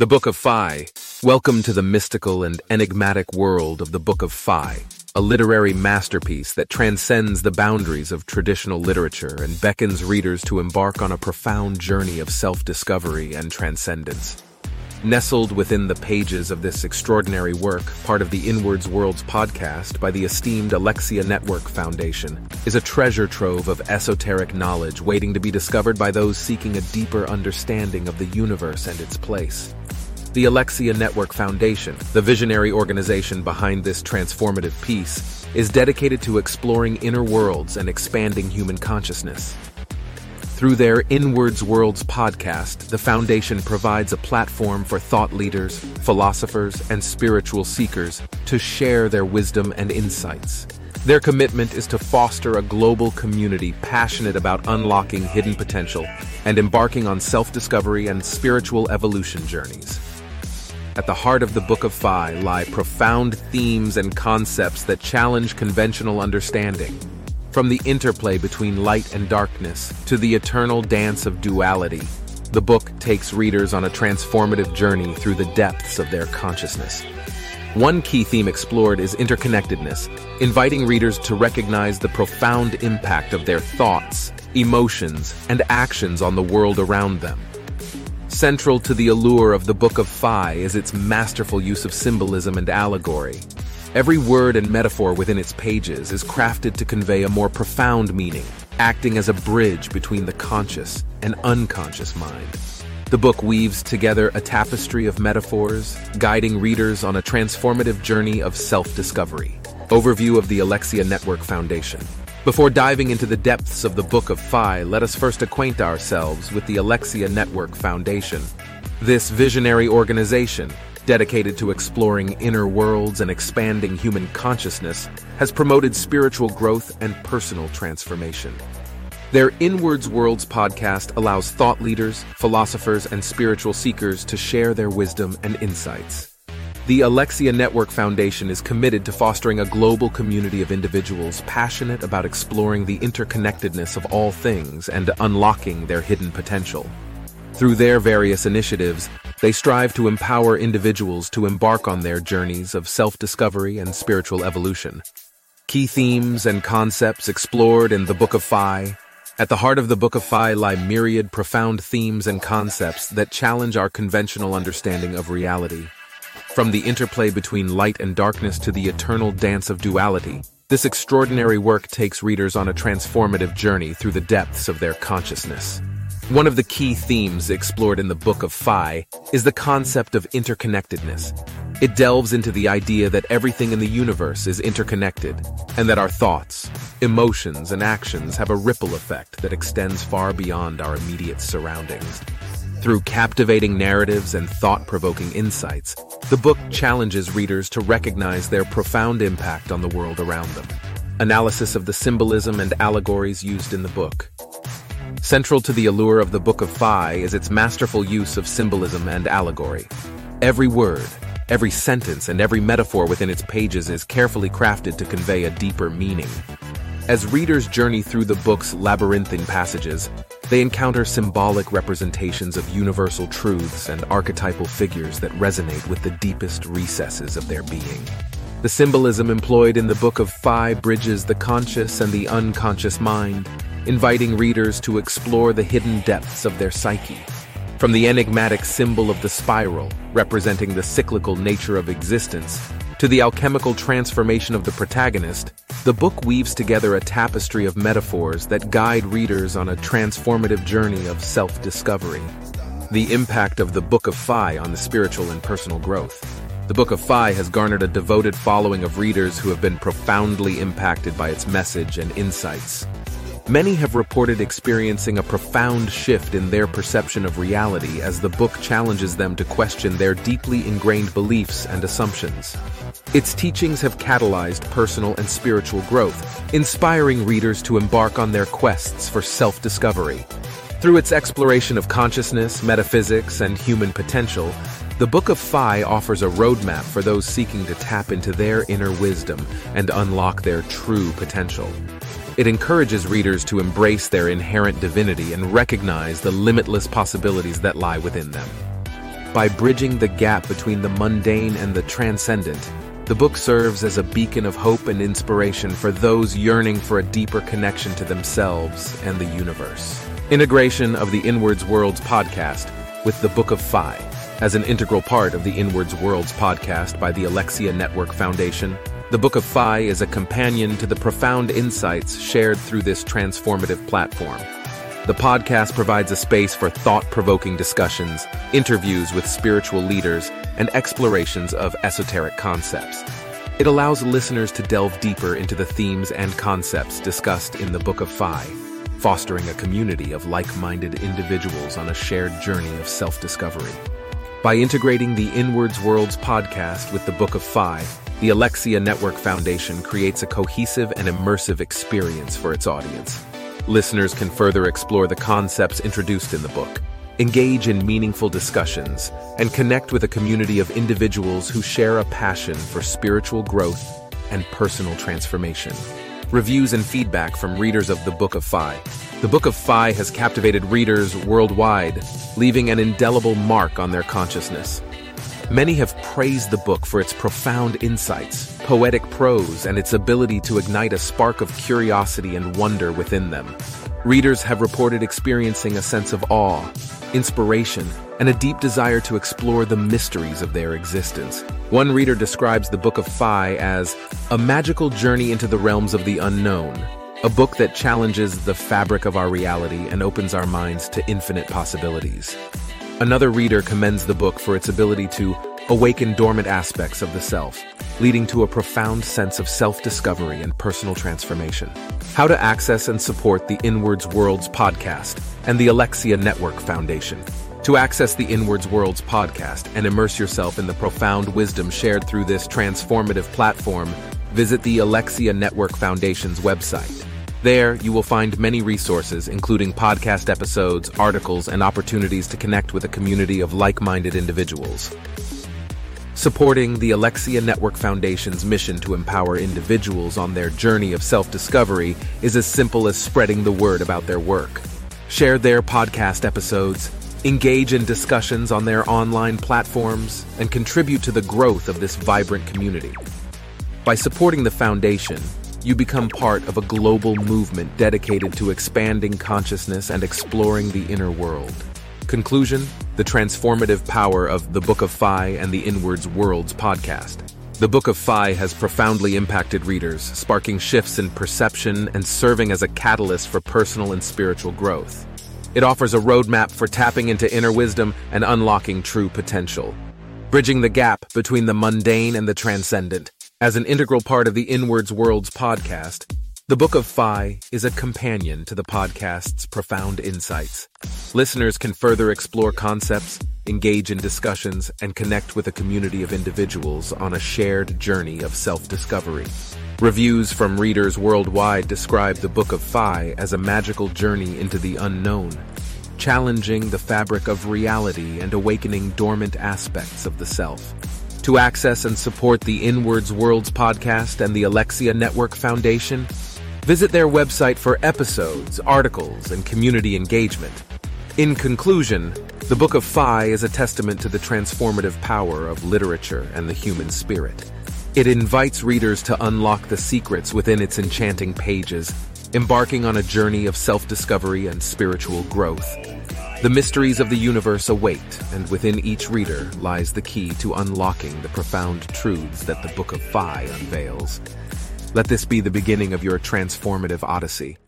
The Book of Phi. Welcome to the mystical and enigmatic world of the Book of Phi, a literary masterpiece that transcends the boundaries of traditional literature and beckons readers to embark on a profound journey of self-discovery and transcendence. Nestled within the pages of this extraordinary work, part of the Inwards Worlds podcast by the esteemed Alexia Network Foundation, is a treasure trove of esoteric knowledge waiting to be discovered by those seeking a deeper understanding of the universe and its place. The Alexia Network Foundation, the visionary organization behind this transformative piece, is dedicated to exploring inner worlds and expanding human consciousness. Through their Inwards Worlds podcast, the Foundation provides a platform for thought leaders, philosophers, and spiritual seekers to share their wisdom and insights. Their commitment is to foster a global community passionate about unlocking hidden potential and embarking on self-discovery and spiritual evolution journeys. At the heart of the Book of Phi lie profound themes and concepts that challenge conventional understanding. From the interplay between light and darkness to the eternal dance of duality, the book takes readers on a transformative journey through the depths of their consciousness. One key theme explored is interconnectedness, inviting readers to recognize the profound impact of their thoughts, emotions, and actions on the world around them. Central to the allure of the Book of Phi is its masterful use of symbolism and allegory. Every word and metaphor within its pages is crafted to convey a more profound meaning, acting as a bridge between the conscious and unconscious mind. The book weaves together a tapestry of metaphors, guiding readers on a transformative journey of self-discovery. Overview of the Alexia Network Foundation. Before diving into the depths of the Book of Phi, let us first acquaint ourselves with the Alexia Network Foundation. This visionary organization dedicated to exploring inner worlds and expanding human consciousness, has promoted spiritual growth and personal transformation. Their Inwards Worlds podcast allows thought leaders, philosophers, and spiritual seekers to share their wisdom and insights. The Alexia Network Foundation is committed to fostering a global community of individuals passionate about exploring the interconnectedness of all things and unlocking their hidden potential. Through their various initiatives, they strive to empower individuals to embark on their journeys of self-discovery and spiritual evolution. Key themes and concepts explored in the Book of Phi. At the heart of the Book of Phi lie myriad profound themes and concepts that challenge our conventional understanding of reality. From the interplay between light and darkness to the eternal dance of duality, this extraordinary work takes readers on a transformative journey through the depths of their consciousness. One of the key themes explored in the Book of Phi is the concept of interconnectedness. It delves into the idea that everything in the universe is interconnected, and that our thoughts, emotions, and actions have a ripple effect that extends far beyond our immediate surroundings. Through captivating narratives and thought-provoking insights, the book challenges readers to recognize their profound impact on the world around them. Analysis of the symbolism and allegories used in the book. Central to the allure of the Book of Phi is its masterful use of symbolism and allegory. Every word, every sentence, and every metaphor within its pages is carefully crafted to convey a deeper meaning. As readers journey through the book's labyrinthine passages, they encounter symbolic representations of universal truths and archetypal figures that resonate with the deepest recesses of their being. The symbolism employed in the Book of Phi bridges the conscious and the unconscious mind, inviting readers to explore the hidden depths of their psyche. From the enigmatic symbol of the spiral, representing the cyclical nature of existence, to the alchemical transformation of the protagonist, the book weaves together a tapestry of metaphors that guide readers on a transformative journey of self-discovery. The impact of the Book of Phi on the spiritual and personal growth. The Book of Phi has garnered a devoted following of readers who have been profoundly impacted by its message and insights. Many have reported experiencing a profound shift in their perception of reality as the book challenges them to question their deeply ingrained beliefs and assumptions. Its teachings have catalyzed personal and spiritual growth, inspiring readers to embark on their quests for self-discovery. Through its exploration of consciousness, metaphysics, and human potential, the Book of Phi offers a roadmap for those seeking to tap into their inner wisdom and unlock their true potential. It encourages readers to embrace their inherent divinity and recognize the limitless possibilities that lie within them. By bridging the gap between the mundane and the transcendent, the book serves as a beacon of hope and inspiration for those yearning for a deeper connection to themselves and the universe. Integration of the Inwards Worlds podcast with the Book of Phi as an integral part of the Inwards Worlds podcast by the Alexia Network Foundation. The Book of Phi is a companion to the profound insights shared through this transformative platform. The podcast provides a space for thought provoking discussions, interviews with spiritual leaders, and explorations of esoteric concepts. It allows listeners to delve deeper into the themes and concepts discussed in the Book of Phi, fostering a community of like minded individuals on a shared journey of self discovery. By integrating the Inwards Worlds podcast with the Book of Phi, the Alexia Network Foundation creates a cohesive and immersive experience for its audience. Listeners can further explore the concepts introduced in the book, engage in meaningful discussions, and connect with a community of individuals who share a passion for spiritual growth and personal transformation. Reviews and feedback from readers of the Book of Phi. The Book of Phi has captivated readers worldwide, leaving an indelible mark on their consciousness. Many have praised the book for its profound insights, poetic prose, and its ability to ignite a spark of curiosity and wonder within them. Readers have reported experiencing a sense of awe, inspiration, and a deep desire to explore the mysteries of their existence. One reader describes the Book of Phi as a magical journey into the realms of the unknown, a book that challenges the fabric of our reality and opens our minds to infinite possibilities. Another reader commends the book for its ability to awaken dormant aspects of the self, leading to a profound sense of self-discovery and personal transformation. How to access and support the Inwards Worlds podcast and the Alexia Network Foundation. To access the Inwards Worlds podcast and immerse yourself in the profound wisdom shared through this transformative platform, visit the Alexia Network Foundation's website there, you will find many resources, including podcast episodes, articles, and opportunities to connect with a community of like minded individuals. Supporting the Alexia Network Foundation's mission to empower individuals on their journey of self discovery is as simple as spreading the word about their work. Share their podcast episodes, engage in discussions on their online platforms, and contribute to the growth of this vibrant community. By supporting the foundation, you become part of a global movement dedicated to expanding consciousness and exploring the inner world. Conclusion The transformative power of The Book of Phi and the Inwards Worlds podcast. The Book of Phi has profoundly impacted readers, sparking shifts in perception and serving as a catalyst for personal and spiritual growth. It offers a roadmap for tapping into inner wisdom and unlocking true potential, bridging the gap between the mundane and the transcendent. As an integral part of the Inwards Worlds podcast, the Book of Phi is a companion to the podcast's profound insights. Listeners can further explore concepts, engage in discussions, and connect with a community of individuals on a shared journey of self-discovery. Reviews from readers worldwide describe the Book of Phi as a magical journey into the unknown, challenging the fabric of reality and awakening dormant aspects of the self. To access and support the Inwards Worlds podcast and the Alexia Network Foundation, visit their website for episodes, articles, and community engagement. In conclusion, the Book of Phi is a testament to the transformative power of literature and the human spirit. It invites readers to unlock the secrets within its enchanting pages, embarking on a journey of self-discovery and spiritual growth. The mysteries of the universe await, and within each reader lies the key to unlocking the profound truths that the Book of Phi unveils. Let this be the beginning of your transformative odyssey.